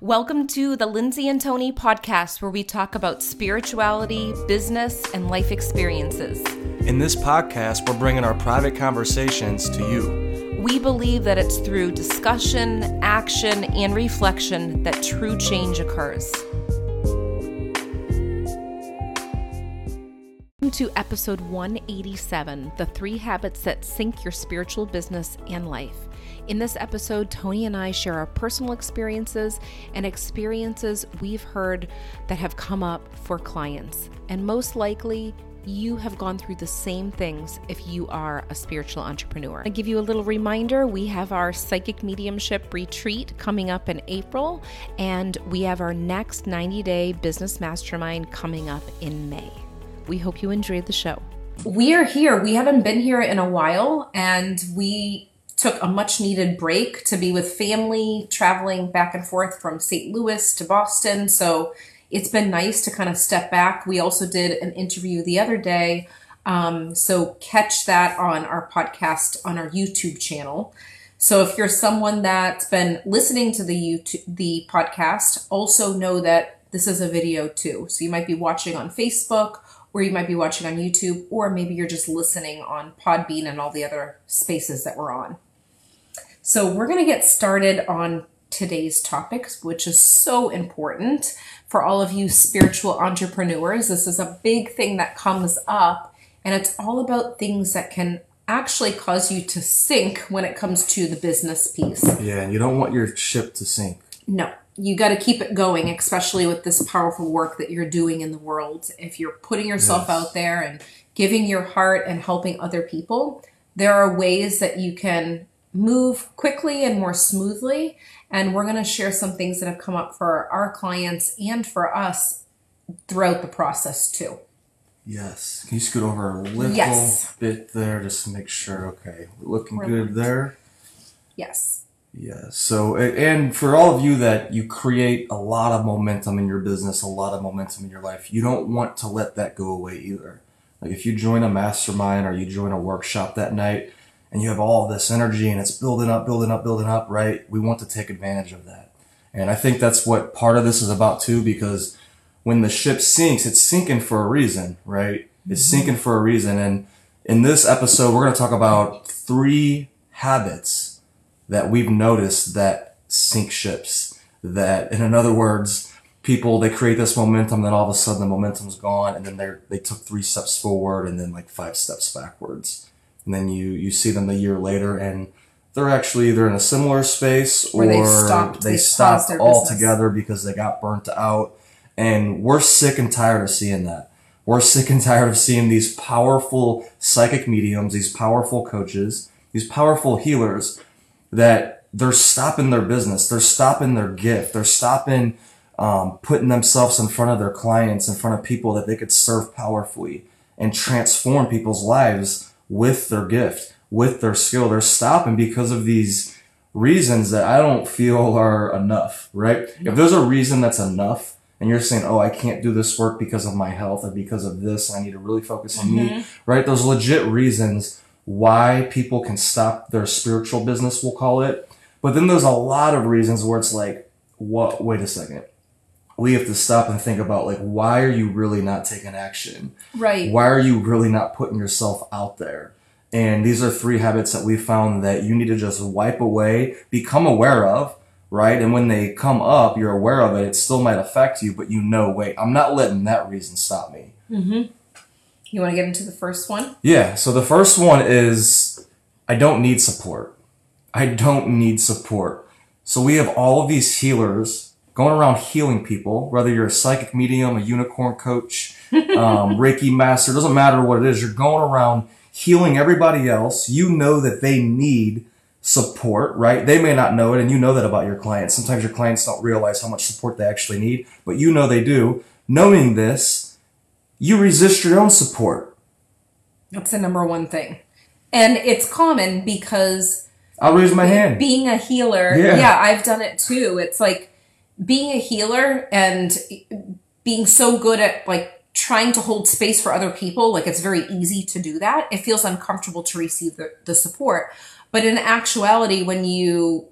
Welcome to the Lindsay and Tony podcast, where we talk about spirituality, business, and life experiences. In this podcast, we're bringing our private conversations to you. We believe that it's through discussion, action, and reflection that true change occurs. Welcome to episode 187 The Three Habits That Sink Your Spiritual Business and Life. In this episode, Tony and I share our personal experiences and experiences we've heard that have come up for clients. And most likely, you have gone through the same things if you are a spiritual entrepreneur. I give you a little reminder we have our psychic mediumship retreat coming up in April, and we have our next 90 day business mastermind coming up in May. We hope you enjoyed the show. We are here. We haven't been here in a while, and we took a much needed break to be with family, traveling back and forth from St. Louis to Boston. So it's been nice to kind of step back. We also did an interview the other day. Um, so catch that on our podcast on our YouTube channel. So if you're someone that's been listening to the YouTube, the podcast, also know that this is a video too. So you might be watching on Facebook or you might be watching on YouTube, or maybe you're just listening on Podbean and all the other spaces that we're on. So, we're going to get started on today's topics, which is so important for all of you spiritual entrepreneurs. This is a big thing that comes up, and it's all about things that can actually cause you to sink when it comes to the business piece. Yeah, and you don't want your ship to sink. No, you got to keep it going, especially with this powerful work that you're doing in the world. If you're putting yourself yes. out there and giving your heart and helping other people, there are ways that you can move quickly and more smoothly. And we're going to share some things that have come up for our clients and for us throughout the process too. Yes. Can you scoot over a little yes. bit there just to make sure? Okay. Looking we're good there. Yes. Yeah. So, and for all of you that you create a lot of momentum in your business, a lot of momentum in your life, you don't want to let that go away either. Like if you join a mastermind or you join a workshop that night, and you have all this energy and it's building up, building up, building up, right? We want to take advantage of that. And I think that's what part of this is about too, because when the ship sinks, it's sinking for a reason, right? It's mm-hmm. sinking for a reason. And in this episode, we're going to talk about three habits that we've noticed that sink ships. That, in other words, people they create this momentum, then all of a sudden the momentum's gone, and then they they took three steps forward and then like five steps backwards and then you you see them a year later and they're actually either in a similar space or, they stopped, they, they stopped altogether because they got burnt out. And we're sick and tired of seeing that. We're sick and tired of seeing these powerful psychic mediums, these powerful coaches, these powerful healers that they're stopping their business. They're stopping their gift. They're stopping um, putting themselves in front of their clients, in front of people that they could serve powerfully and transform people's lives with their gift, with their skill. They're stopping because of these reasons that I don't feel are enough, right? If there's a reason that's enough and you're saying, oh, I can't do this work because of my health or because of this, I need to really focus on mm-hmm. me, right? Those legit reasons why people can stop their spiritual business, we'll call it. But then there's a lot of reasons where it's like, what, wait a second we have to stop and think about like why are you really not taking action? Right. Why are you really not putting yourself out there? And these are three habits that we found that you need to just wipe away become aware of right? And when they come up you're aware of it it still might affect you but you know wait i'm not letting that reason stop me. Mm-hmm. you want to get into the first one? Yeah so the first one is i don't need support. I don't need support. So we have all of these healers going around healing people, whether you're a psychic medium, a unicorn coach, um, Reiki master, doesn't matter what it is, you're going around healing everybody else. You know that they need support, right? They may not know it, and you know that about your clients. Sometimes your clients don't realize how much support they actually need, but you know they do. Knowing this, you resist your own support. That's the number one thing. And it's common because I'll raise my hand. Being a healer, yeah. yeah, I've done it too. It's like being a healer and being so good at like trying to hold space for other people, like it's very easy to do that. It feels uncomfortable to receive the, the support. But in actuality, when you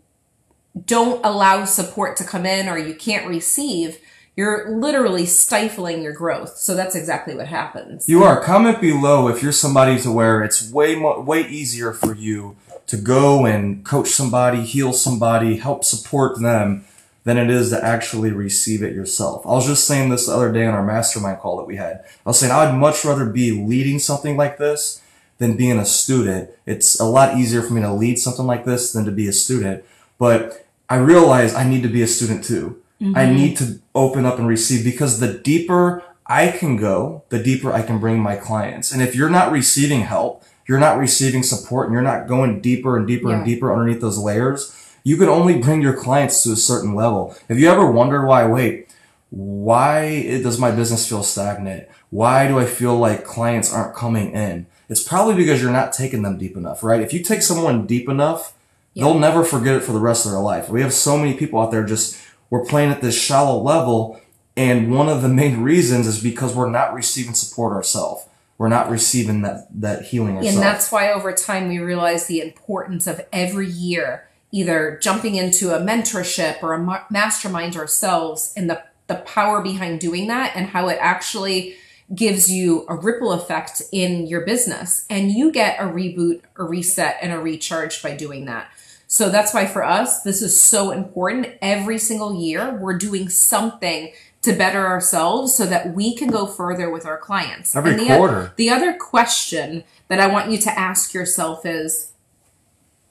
don't allow support to come in or you can't receive, you're literally stifling your growth. So that's exactly what happens. You are. Comment below if you're somebody to where it's way more, way easier for you to go and coach somebody, heal somebody, help support them than it is to actually receive it yourself. I was just saying this the other day on our mastermind call that we had. I was saying I'd much rather be leading something like this than being a student. It's a lot easier for me to lead something like this than to be a student. But I realize I need to be a student too. Mm-hmm. I need to open up and receive because the deeper I can go, the deeper I can bring my clients. And if you're not receiving help, you're not receiving support and you're not going deeper and deeper yeah. and deeper underneath those layers, you can only bring your clients to a certain level. If you ever wonder why, wait, why does my business feel stagnant? Why do I feel like clients aren't coming in? It's probably because you're not taking them deep enough, right? If you take someone deep enough, yeah. they'll never forget it for the rest of their life. We have so many people out there just, we're playing at this shallow level. And one of the main reasons is because we're not receiving support ourselves. We're not receiving that, that healing ourselves. And that's why over time we realize the importance of every year either jumping into a mentorship or a mastermind ourselves and the, the power behind doing that and how it actually gives you a ripple effect in your business and you get a reboot, a reset, and a recharge by doing that. So that's why for us, this is so important. Every single year, we're doing something to better ourselves so that we can go further with our clients. Every the quarter. The other question that I want you to ask yourself is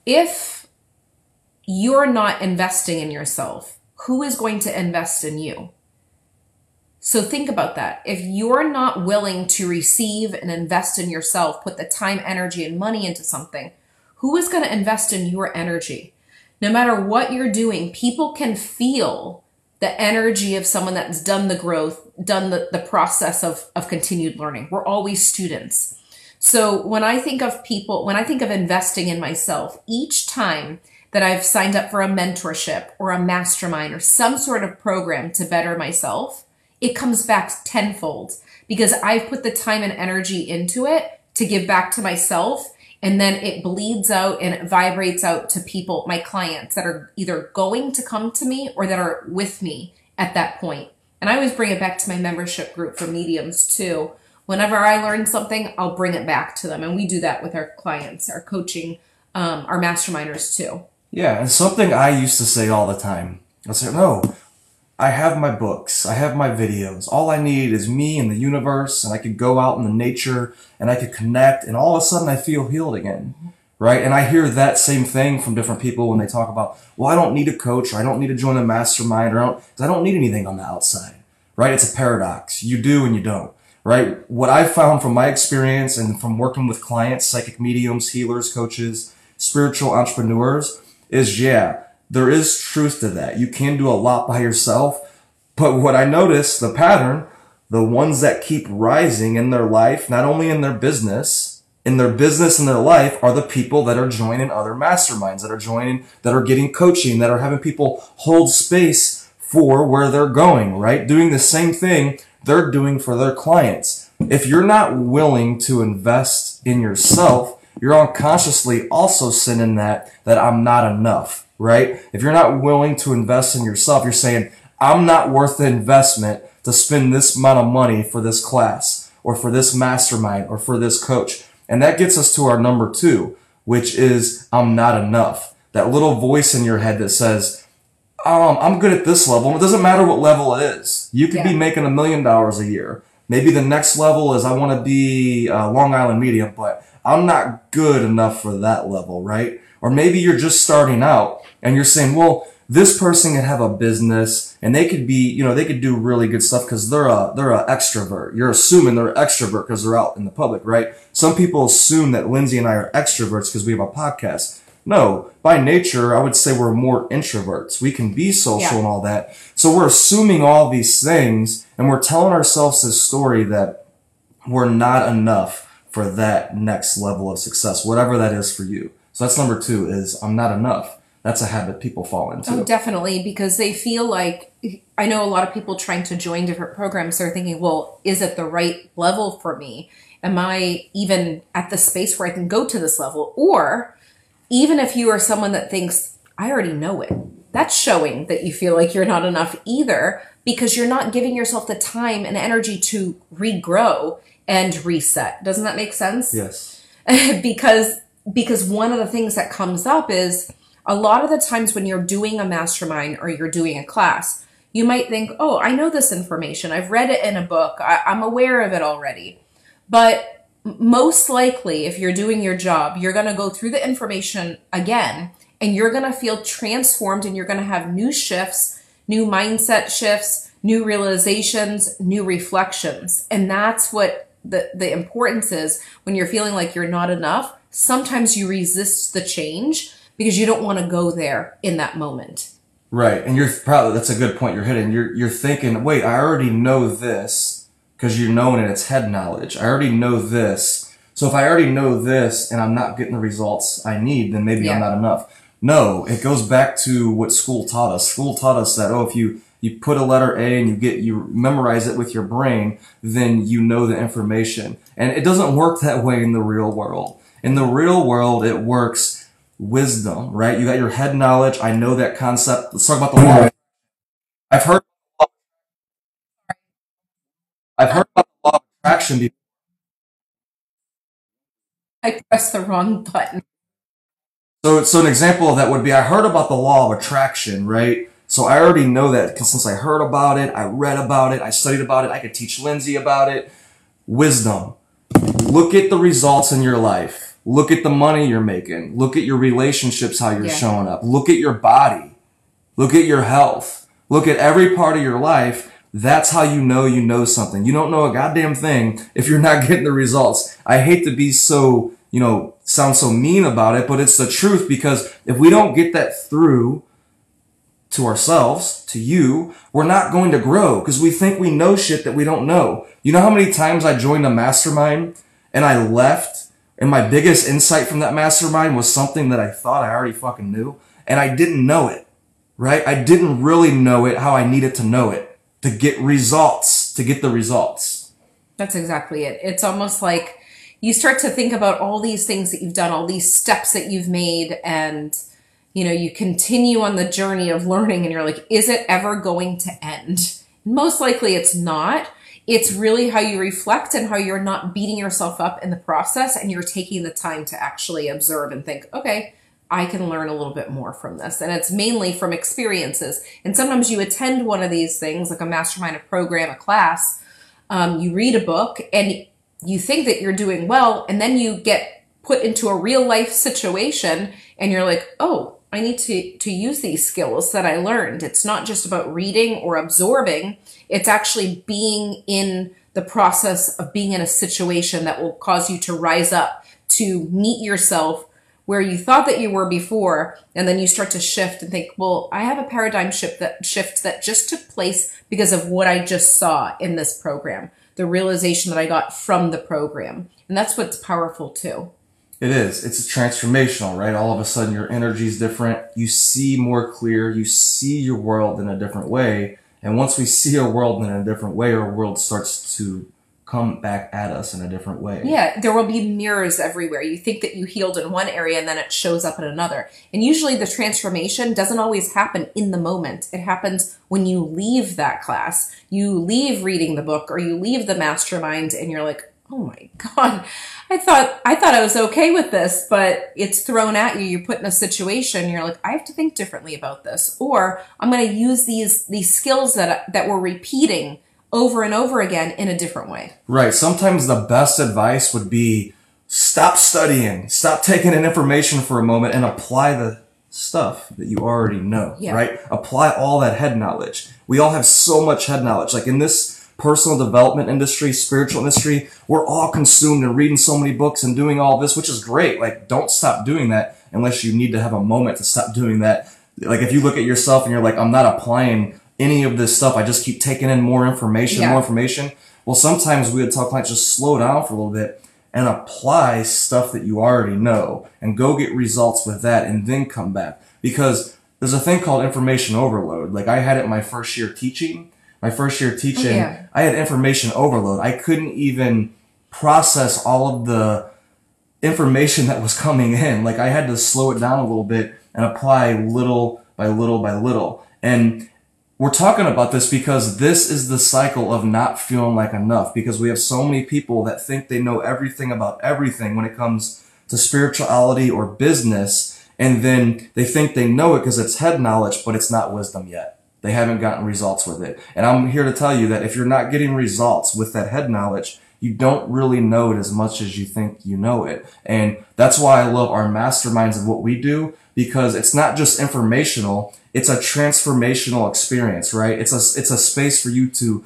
if you're not investing in yourself, who is going to invest in you? So think about that. If you're not willing to receive and invest in yourself, put the time, energy, and money into something, who is going to invest in your energy? No matter what you're doing, people can feel the energy of someone that's done the growth, done the, the process of, of continued learning. We're always students. So when I think of people, when I think of investing in myself, each time that I've signed up for a mentorship or a mastermind or some sort of program to better myself, it comes back tenfold because I've put the time and energy into it to give back to myself. And then it bleeds out and vibrates out to people, my clients that are either going to come to me or that are with me at that point. And I always bring it back to my membership group for mediums too. Whenever I learn something, I'll bring it back to them. And we do that with our clients, our coaching, um, our masterminders too. Yeah. And something I used to say all the time. I said, no, I have my books, I have my videos. All I need is me and the universe, and I could go out in the nature and I could connect, and all of a sudden I feel healed again. Right? And I hear that same thing from different people when they talk about, well, I don't need a coach, or I don't need to join a mastermind, or I don't, I don't need anything on the outside. Right? It's a paradox. You do and you don't. Right? What I've found from my experience and from working with clients, psychic mediums, healers, coaches, spiritual entrepreneurs, is yeah, there is truth to that. You can do a lot by yourself. But what I notice, the pattern, the ones that keep rising in their life, not only in their business, in their business and their life are the people that are joining other masterminds, that are joining, that are getting coaching, that are having people hold space for where they're going, right? Doing the same thing they're doing for their clients. If you're not willing to invest in yourself, you're unconsciously also sending that, that I'm not enough right? If you're not willing to invest in yourself, you're saying, I'm not worth the investment to spend this amount of money for this class or for this mastermind or for this coach. And that gets us to our number two, which is I'm not enough. That little voice in your head that says, um, I'm good at this level. It doesn't matter what level it is. You could yeah. be making a million dollars a year. Maybe the next level is I want to be uh, Long Island medium, but I'm not good enough for that level, right? Or maybe you're just starting out and you're saying, well, this person can have a business and they could be, you know, they could do really good stuff because they're a, they're an extrovert. You're assuming they're extrovert because they're out in the public, right? Some people assume that Lindsay and I are extroverts because we have a podcast. No, by nature, I would say we're more introverts. We can be social yeah. and all that. So we're assuming all these things and we're telling ourselves this story that we're not enough for that next level of success, whatever that is for you. So that's number two is I'm not enough that's a habit people fall into. Oh, definitely, because they feel like I know a lot of people trying to join different programs. They're thinking, well, is it the right level for me? Am I even at the space where I can go to this level? Or even if you are someone that thinks, I already know it, that's showing that you feel like you're not enough either because you're not giving yourself the time and energy to regrow and reset. Doesn't that make sense? Yes. because because one of the things that comes up is a lot of the times when you're doing a mastermind or you're doing a class, you might think, "Oh, I know this information. I've read it in a book. I, I'm aware of it already." But most likely, if you're doing your job, you're going to go through the information again and you're going to feel transformed and you're going to have new shifts, new mindset shifts, new realizations, new reflections. And that's what the, the importance is when you're feeling like you're not enough. Sometimes you resist the change because you don't want to go there in that moment. Right. And you're probably, that's a good point you're hitting. You're, you're thinking, wait, I already know this because you're knowing it. It's head knowledge. I already know this. So if I already know this and I'm not getting the results I need, then maybe Yeah. I'm not enough. No, it goes back to what school taught us. School taught us that, oh, if you, you put a letter A and you get, you memorize it with your brain, then you know the information. And it doesn't work that way in the real world. In the real world, it works wisdom, right? You got your head knowledge. I know that concept. Let's talk about the law. I've heard, I've heard about the law of attraction before. I pressed the wrong button. So, so an example of that would be I heard about the law of attraction, right? So I already know that because since I heard about it, I read about it, I studied about it, I could teach Lindsay about it. Wisdom. Look at the results in your life. Look at the money you're making. Look at your relationships, how you're Yeah. showing up. Look at your body. Look at your health. Look at every part of your life. That's how you know you know something. You don't know a goddamn thing if you're not getting the results. I hate to be so, you know, sound so mean about it, but it's the truth because if we don't get that through to ourselves, to you, we're not going to grow because we think we know shit that we don't know. You know how many times I joined a mastermind and I left and my biggest insight from that mastermind was something that I thought I already fucking knew and I didn't know it, right? I didn't really know it how I needed to know it to get results, to get the results. That's exactly it. It's almost like you start to think about all these things that you've done, all these steps that you've made, and you know, you continue on the journey of learning and you're like, is it ever going to end? Most likely it's not. It's really how you reflect and how you're not beating yourself up in the process and you're taking the time to actually observe and think, okay, I can learn a little bit more from this. And it's mainly from experiences. And sometimes you attend one of these things, like a mastermind, a program, a class, um, you read a book and you think that you're doing well, and then you get put into a real life situation and you're like, oh, I need to, to use these skills that I learned. It's not just about reading or absorbing, it's actually being in the process of being in a situation that will cause you to rise up, to meet yourself where you thought that you were before, and then you start to shift and think, well, I have a paradigm shift that shift that just took place because of what I just saw in this program, the realization that I got from the program. And that's what's powerful too. It is. It's a transformational, right? All of a sudden your energy is different. You see more clear. You see your world in a different way. And once we see our world in a different way, our world starts to come back at us in a different way. Yeah, there will be mirrors everywhere. You think that you healed in one area and then it shows up in another. And usually the transformation doesn't always happen in the moment. It happens when you leave that class. You leave reading the book or you leave the mastermind and you're like, "Oh my god, I thought I thought I was okay with this, but it's thrown at you. You're put in a situation. You're like, I have to think differently about this, or I'm going to use these these skills that that we're repeating over and over again in a different way. Right. Sometimes the best advice would be stop studying, stop taking in information for a moment and apply the stuff that you already know, Yeah. right? Apply all that head knowledge. We all have so much head knowledge. Like in this personal development industry, spiritual industry, we're all consumed and reading so many books and doing all this, which is great. Like don't stop doing that unless you need to have a moment to stop doing that. Like if you look at yourself and you're like, I'm not applying any of this stuff. I just keep taking in more information, Yeah. more information. Well, sometimes we would tell clients just slow down for a little bit and apply stuff that you already know and go get results with that and then come back. Because there's a thing called information overload. Like I had it my first year teaching. My first year teaching, yeah. I had information overload. I couldn't even process all of the information that was coming in. Like I had to slow it down a little bit and apply little by little by little. And we're talking about this because this is the cycle of not feeling like enough because we have so many people that think they know everything about everything when it comes to spirituality or business. And then they think they know it because it's head knowledge, but it's not wisdom yet. They haven't gotten results with it. And I'm here to tell you that if you're not getting results with that head knowledge, you don't really know it as much as you think you know it. And that's why I love our masterminds of what we do because it's not just informational, it's a transformational experience, right? It's a, it's a space for you to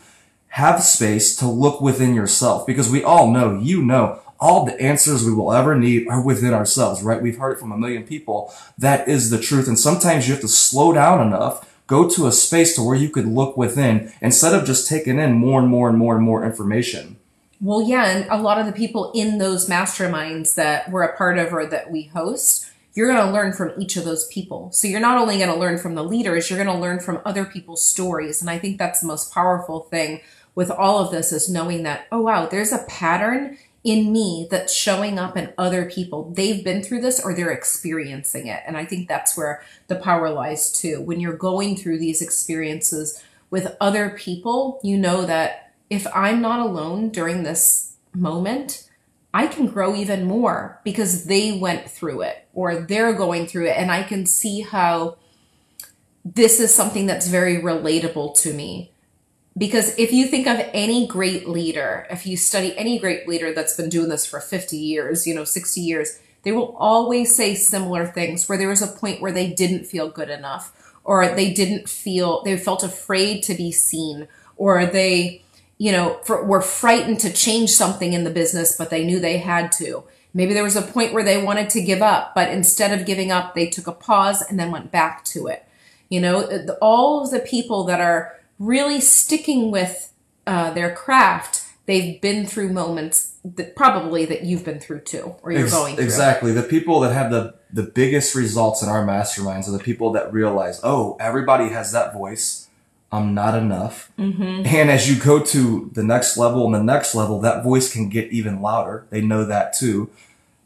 have space to look within yourself because we all know, you know, all the answers we will ever need are within ourselves, right? We've heard it from a million people. That is the truth. And sometimes you have to slow down enough go to a space to where you could look within instead of just taking in more and more and more and more information. Well, yeah, and a lot of the people in those masterminds that we're a part of or that we host, you're going to learn from each of those people. So you're not only going to learn from the leaders, you're going to learn from other people's stories. And I think that's the most powerful thing with all of this is knowing that, oh, wow, there's a pattern in me that's showing up in other people. They've been through this or they're experiencing it. And I think that's where the power lies too. When you're going through these experiences with other people, you know that if I'm not alone during this moment, I can grow even more because they went through it or they're going through it. And I can see how this is something that's very relatable to me. Because if you think of any great leader, if you study any great leader that's been doing this for 50 years, you know, 60 years, they will always say similar things where there was a point where they didn't feel good enough or they didn't feel, they felt afraid to be seen or they, you know, for, were frightened to change something in the business, but they knew they had to. Maybe there was a point where they wanted to give up, but instead of giving up, they took a pause and then went back to it. You know, all of the people that are really sticking with uh, their craft, they've been through moments that probably that you've been through too, or you're Ex- going through. Exactly. The people that have the the biggest results in our masterminds are the people that realize, oh, everybody has that voice I'm not enough. Mm-hmm. And as you go to the next level and the next level, that voice can get even louder. They know that too.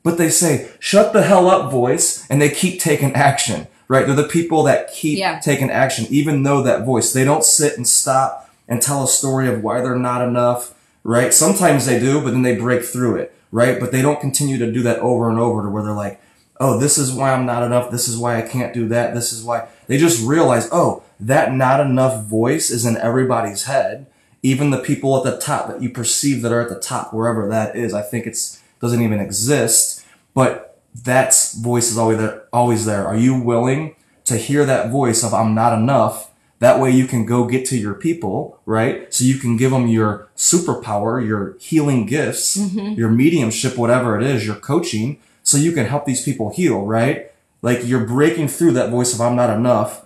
But they say, shut the hell up, voice. And they keep taking action, right? They're the people that keep yeah. taking action, even though that voice, they don't sit and stop and tell a story of why they're not enough, right? Sometimes they do, but then they break through it, right? But they don't continue to do that over and over to where they're like, oh, this is why I'm not enough. This is why I can't do that. This is why they just realize, oh, that not enough voice is in everybody's head. Even the people at the top that you perceive that are at the top, wherever that is. I think it's doesn't even exist, but that voice is always there, always there. Are you willing to hear that voice of I'm not enough? That way you can go get to your people, right? So you can give them your superpower, your healing gifts, mm-hmm. your mediumship, whatever it is, your coaching, so you can help these people heal, right? Like you're breaking through that voice of I'm not enough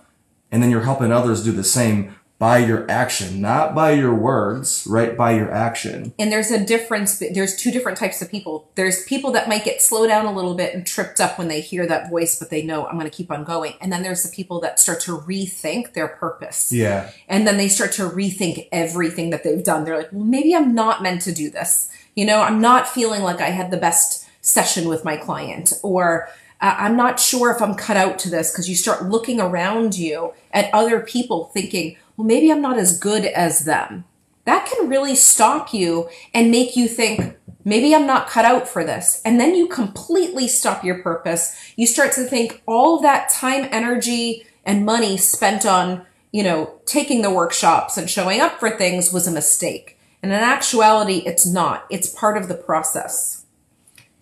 and then you're helping others do the same by your action, not by your words, right? By your action. And there's a difference. There's two different types of people. There's people that might get slowed down a little bit and tripped up when they hear that voice, but they know I'm going to keep on going. And then there's the people that start to rethink their purpose. Yeah. And then they start to rethink everything that they've done. They're like, well, maybe I'm not meant to do this. You know, I'm not feeling like I had the best session with my client or uh, I'm not sure if I'm cut out to this because you start looking around you at other people thinking, well, maybe I'm not as good as them. That can really stop you and make you think, maybe I'm not cut out for this. And then you completely stop your purpose. You start to think all of that time, energy, and money spent on, you know, taking the workshops and showing up for things was a mistake. And in actuality, it's not. It's part of the process.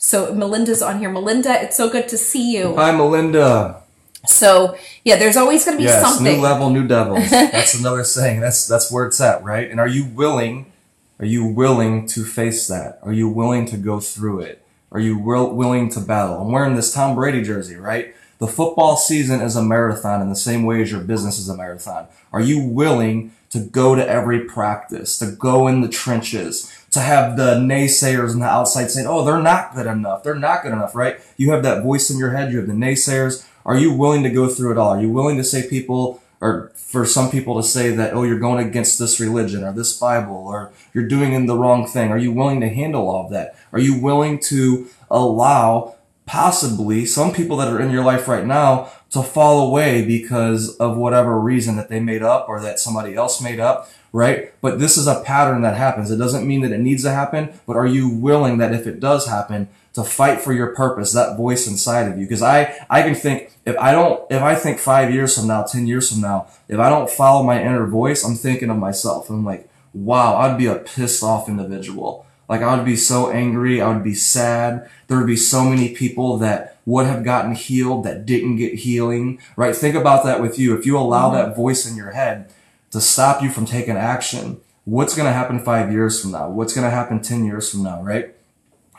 So Melinda's on here. Melinda, it's so good to see you. Hi, Melinda. So yeah, there's always going to be yes, something. New level, new devils. that's another saying. That's that's where it's at, right? And are you willing? Are you willing to face that? Are you willing to go through it? Are you will, willing to battle? I'm wearing this Tom Brady jersey, right? The football season is a marathon in the same way as your business is a marathon. Are you willing to go to every practice, to go in the trenches, to have the naysayers on the outside saying, oh, they're not good enough. They're not good enough, right? You have that voice in your head. You have the naysayers. Are you willing to go through it all? Are you willing to say people, or for some people to say that, oh, you're going against this religion or this Bible or you're doing the wrong thing? Are you willing to handle all of that? Are you willing to allow possibly some people that are in your life right now to fall away because of whatever reason that they made up or that somebody else made up, right? But this is a pattern that happens. It doesn't mean that it needs to happen, but are you willing that if it does happen, to fight for your purpose, that voice inside of you? Because I, I can think, if I don't, if I think five years from now, 10 years from now, if I don't follow my inner voice, I'm thinking of myself. I'm like, wow, I'd be a pissed off individual. Like I would be so angry. I would be sad. There would be so many people that would have gotten healed that didn't get healing, right? Think about that with you. If you allow mm-hmm. that voice in your head to stop you from taking action, what's going to happen five years from now? What's going to happen 10 years from now, right?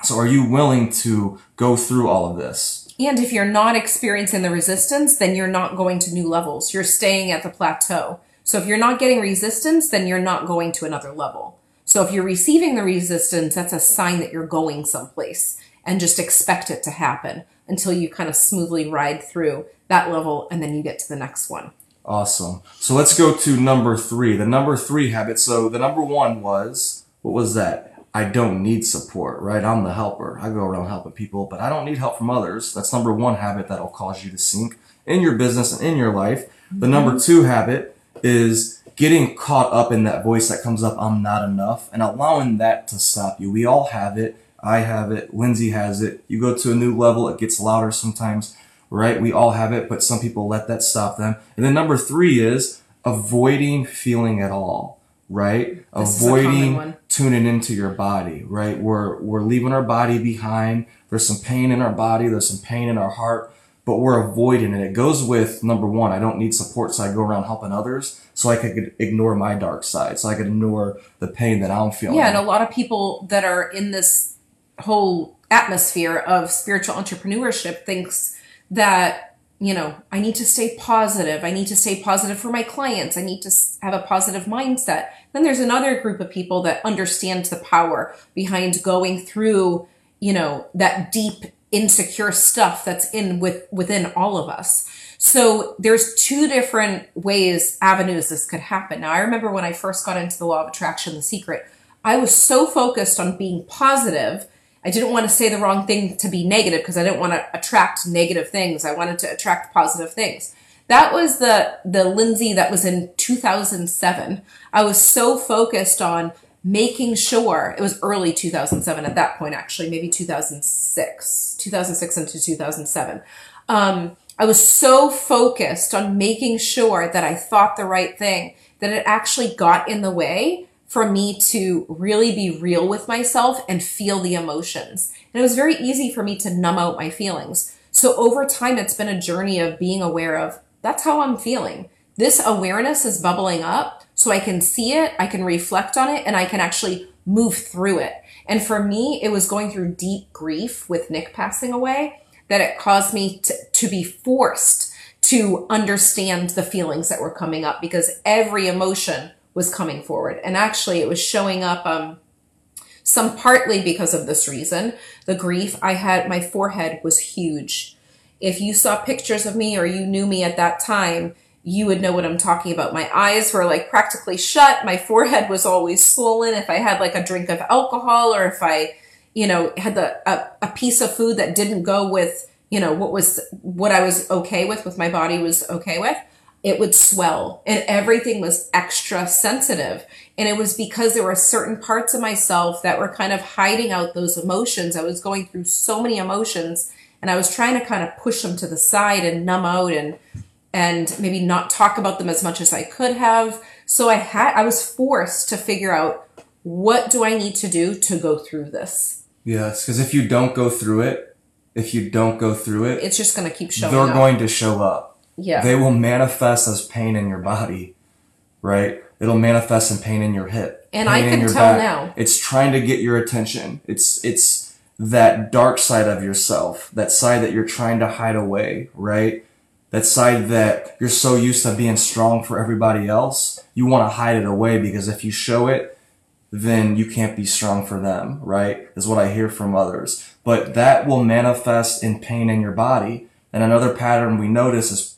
So are you willing to go through all of this? And if you're not experiencing the resistance, then you're not going to new levels. You're staying at the plateau. So if you're not getting resistance, then you're not going to another level. So if you're receiving the resistance, that's a sign that you're going someplace and just expect it to happen until you kind of smoothly ride through that level and then you get to the next one. Awesome. So let's go to number three, the number three habit. So the number one was, what was that? I don't need support, right? I'm the helper. I go around helping people, but I don't need help from others. That's number one habit that'll cause you to sink in your business and in your life. Mm-hmm. The number two habit is getting caught up in that voice that comes up, I'm not enough, and allowing that to stop you. We all have it. I have it. Lindsay has it. You go to a new level, it gets louder sometimes, right? We all have it, but some people let that stop them. And then number three is avoiding feeling at all, right? This avoiding tuning into your body, right? We're, we're leaving our body behind. There's some pain in our body. There's some pain in our heart, but we're avoiding it. It goes with number one, I don't need support. So I go around helping others so I could ignore my dark side. So I could ignore the pain that I'm feeling. Yeah. And a lot of people that are in this whole atmosphere of spiritual entrepreneurship thinks that you know, I need to stay positive. I need to stay positive for my clients. I need to have a positive mindset. Then there's another group of people that understands the power behind going through, you know, that deep insecure stuff that's in with within all of us. So there's two different ways, avenues this could happen. Now I remember when I first got into the law of attraction, the secret, I was so focused on being positive I didn't want to say the wrong thing to be negative because I didn't want to attract negative things. I wanted to attract positive things. That was the the Lindsay that was in 2007. I was so focused on making sure it was early 2007 at that point actually maybe 2006 2006 into 2007 um, i was so focused on making sure that i thought the right thing that it actually got in the way for me to really be real with myself and feel the emotions. And it was very easy for me to numb out my feelings. So over time, it's been a journey of being aware of that's how I'm feeling. This awareness is bubbling up so I can see it, I can reflect on it, and I can actually move through it. And for me, it was going through deep grief with Nick passing away that it caused me to, to be forced to understand the feelings that were coming up because every emotion was coming forward. And actually, it was showing up, um, some partly because of this reason. The grief I had, my forehead was huge. If you saw pictures of me or you knew me at that time, you would know what I'm talking about. My eyes were like practically shut. My forehead was always swollen. If I had like a drink of alcohol or if I, you know, had the, a, a piece of food that didn't go with, you know, what was, what I was okay with, with my body was okay with, it would swell and everything was extra sensitive. And it was because there were certain parts of myself that were kind of hiding out those emotions. I was going through so many emotions and I was trying to kind of push them to the side and numb out and and maybe not talk about them as much as I could have. So I had I was forced to figure out what do I need to do to go through this. Yes, because if you don't go through it, if you don't go through it, it's just going to keep showing. Up. They're up. going to show up. Yeah. They will manifest as pain in your body, right? It'll manifest in pain in your hip. And I can tell back. now. It's trying to get your attention. It's, it's that dark side of yourself, that side that you're trying to hide away, right? That side that you're so used to being strong for everybody else. You want to hide it away because if you show it, then you can't be strong for them, right? Is what I hear from others. But that will manifest in pain in your body. And another pattern we notice is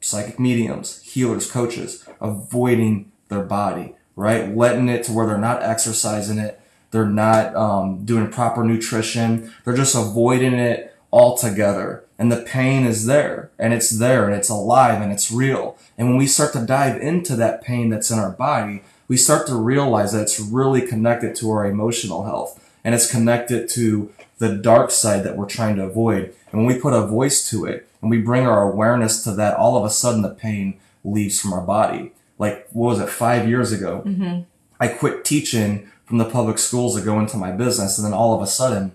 psychic mediums, healers, coaches, avoiding their body, right? Letting it to where they're not exercising it. They're not um, doing proper nutrition. They're just avoiding it altogether. and the pain is there and it's there and it's alive and it's real. And when we start to dive into that pain that's in our body, we start to realize that it's really connected to our emotional health and it's connected to the dark side that we're trying to avoid. And when we put a voice to it and we bring our awareness to that, all of a sudden the pain leaves from our body. Like, what was it, five years ago? Mm-hmm. I quit teaching from the public schools to go into my business. And then all of a sudden,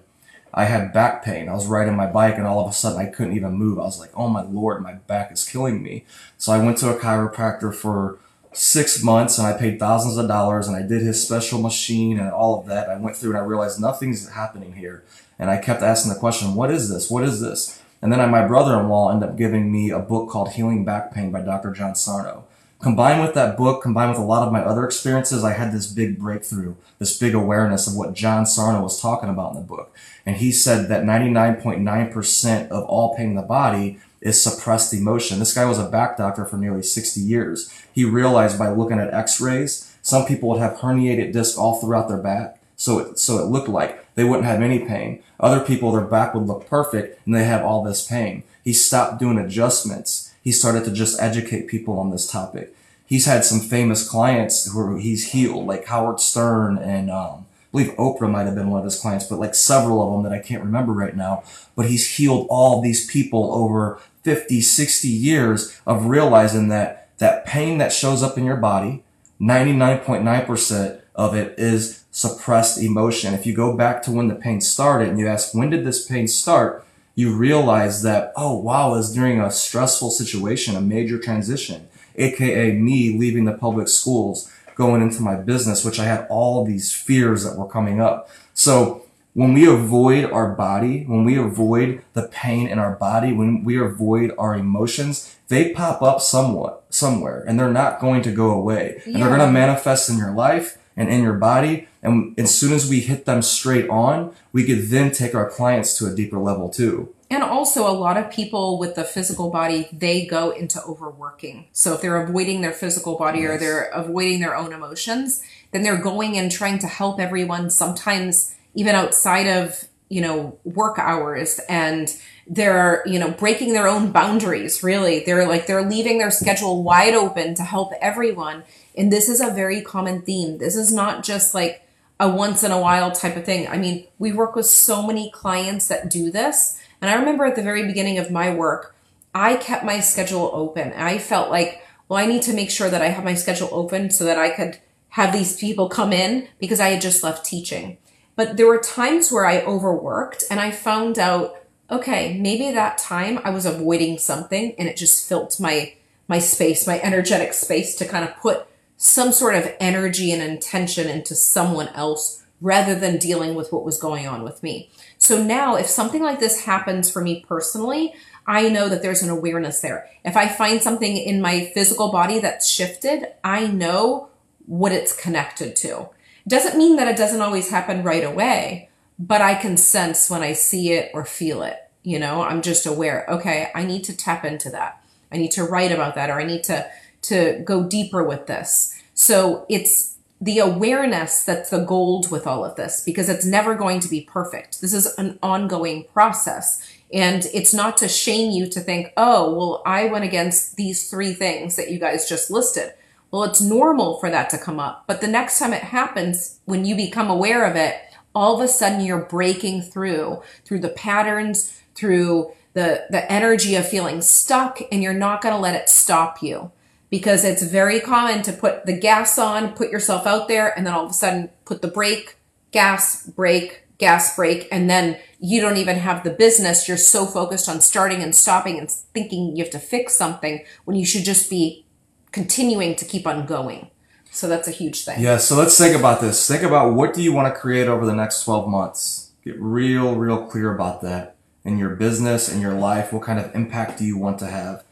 I had back pain. I was riding my bike and all of a sudden I couldn't even move. I was like, oh my lord, my back is killing me. So I went to a chiropractor for six months and I paid thousands of dollars and I did his special machine and all of that. I went through and I realized nothing's happening here. And I kept asking the question, what is this? What is this? And then my brother-in-law ended up giving me a book called Healing Back Pain by Dr. John Sarno. Combined with that book, combined with a lot of my other experiences, I had this big breakthrough, this big awareness of what John Sarno was talking about in the book. And he said that 99.9% of all pain in the body is suppressed emotion. This guy was a back doctor for nearly 60 years. He realized by looking at x-rays, some people would have herniated disc all throughout their back. So it, so it looked like they wouldn't have any pain. Other people, their back would look perfect and they have all this pain. He stopped doing adjustments he started to just educate people on this topic. He's had some famous clients who he's healed, like Howard Stern and um, I believe Oprah might have been one of his clients, but like several of them that I can't remember right now. But he's healed all these people over 50, 60 years of realizing that that pain that shows up in your body, 99.9% of it is suppressed emotion. If you go back to when the pain started and you ask, when did this pain start? you realize that, oh wow, it's during a stressful situation, a major transition, aka me leaving the public schools, going into my business, which I had all these fears that were coming up. So when we avoid our body, when we avoid the pain in our body, when we avoid our emotions, they pop up somewhat, somewhere, and they're not going to go away. Yeah. And they're going to manifest in your life and in your body. And as soon as we hit them straight on, we could then take our clients to a deeper level too. And also, a lot of people with the physical body, they go into overworking. So if they're avoiding their physical body yes. or they're avoiding their own emotions, then they're going and trying to help everyone, sometimes even outside of, you know, work hours. And they're, you know, breaking their own boundaries, really. They're like, they're leaving their schedule wide open to help everyone. And this is a very common theme. This is not just like, a once in a while type of thing. I mean, we work with so many clients that do this. And I remember at the very beginning of my work, I kept my schedule open. I felt like, well, I need to make sure that I have my schedule open so that I could have these people come in because I had just left teaching. But there were times where I overworked and I found out, okay, maybe that time I was avoiding something and it just filled my my space, my energetic space to kind of put some sort of energy and intention into someone else rather than dealing with what was going on with me. So now if something like this happens for me personally, I know that there's an awareness there. If I find something in my physical body that's shifted, I know what it's connected to. Doesn't mean that it doesn't always happen right away, but I can sense when I see it or feel it. You know, I'm just aware, okay, I need to tap into that. I need to write about that or I need to to go deeper with this. So it's the awareness that's the gold with all of this because it's never going to be perfect. This is an ongoing process. And it's not to shame you to think, oh, well, I went against these three things that you guys just listed. Well, it's normal for that to come up. But the next time it happens, when you become aware of it, all of a sudden you're breaking through, through the patterns, through the, the energy of feeling stuck, and you're not going to let it stop you because it's very common to put the gas on, put yourself out there, and then all of a sudden put the brake, gas, brake, gas, brake, and then you don't even have the business. You're so focused on starting and stopping and thinking you have to fix something when you should just be continuing to keep on going. So that's a huge thing. Yeah. So let's think about this. Think about what do you want to create over the next 12 months? Get real, real clear about that in your business, in your life. What kind of impact do you want to have?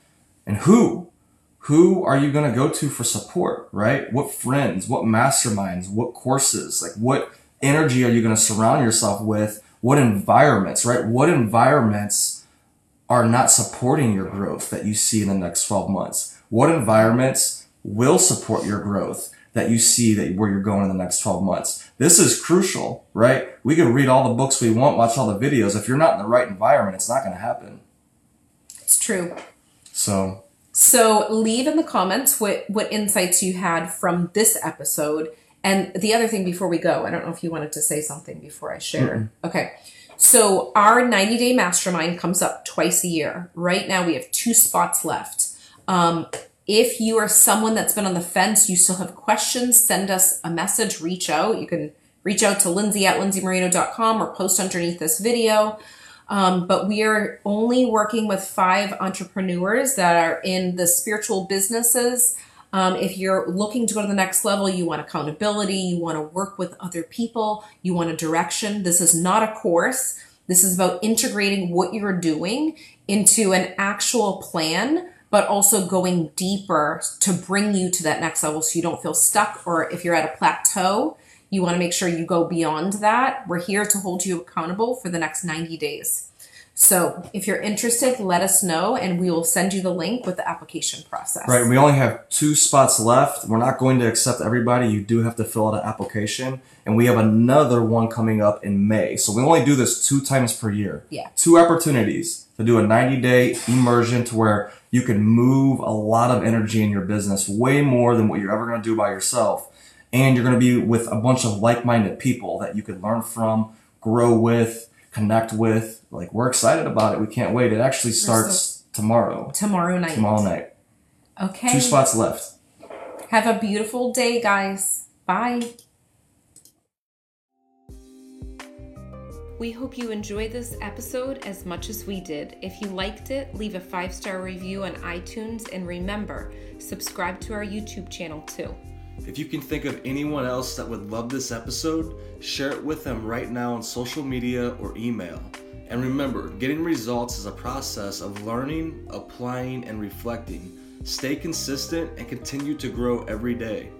And who? Who are you going to go to for support, right? What friends, what masterminds, what courses, like what energy are you going to surround yourself with? What environments, right? What environments are not supporting your growth that you see in the next 12 months? What environments will support your growth that you see that where you're going in the next 12 months? This is crucial, right? We can read all the books we want, watch all the videos. If you're not in the right environment, it's not going to happen. It's true. So So leave in the comments what what insights you had from this episode. And the other thing before we go, I don't know if you wanted to say something before I share. Okay. So our 90 day mastermind comes up twice a year. Right now we have two spots left. Um, if you are someone that's been on the fence, you still have questions, send us a message, reach out. You can reach out to Lindsay at lindsaymarino.com or post underneath this video. Um, but we are only working with five entrepreneurs that are in the spiritual businesses. Um, if you're looking to go to the next level, you want accountability, you want to work with other people, you want a direction. This is not a course. This is about integrating what you're doing into an actual plan, but also going deeper to bring you to that next level so you don't feel stuck. Or if you're at a plateau, you want to make sure you go beyond that. We're here to hold you accountable for the next 90 days. So if you're interested, let us know and we will send you the link with the application process. Right, we only have two spots left. We're not going to accept everybody. You do have to fill out an application, and we have another one coming up in May. So we only do this two times per year. Yeah. Two opportunities to do a 90 day immersion to where you can move a lot of energy in your business, way more than what you're ever going to do by yourself. And you're going to be with a bunch of like minded people that you can learn from, grow with, connect with. Like, we're excited about it. We can't wait. It actually starts tomorrow. Tomorrow night. Tomorrow night. Okay. Two spots left. Have a beautiful day, guys. Bye. We hope you enjoyed this episode as much as we did. If you liked it, leave a five star review on iTunes and remember, subscribe to our YouTube channel too. If you can think of anyone else that would love this episode, share it with them right now on social media or email. And remember, getting results is a process of learning, applying, and reflecting. Stay consistent and continue to grow every day.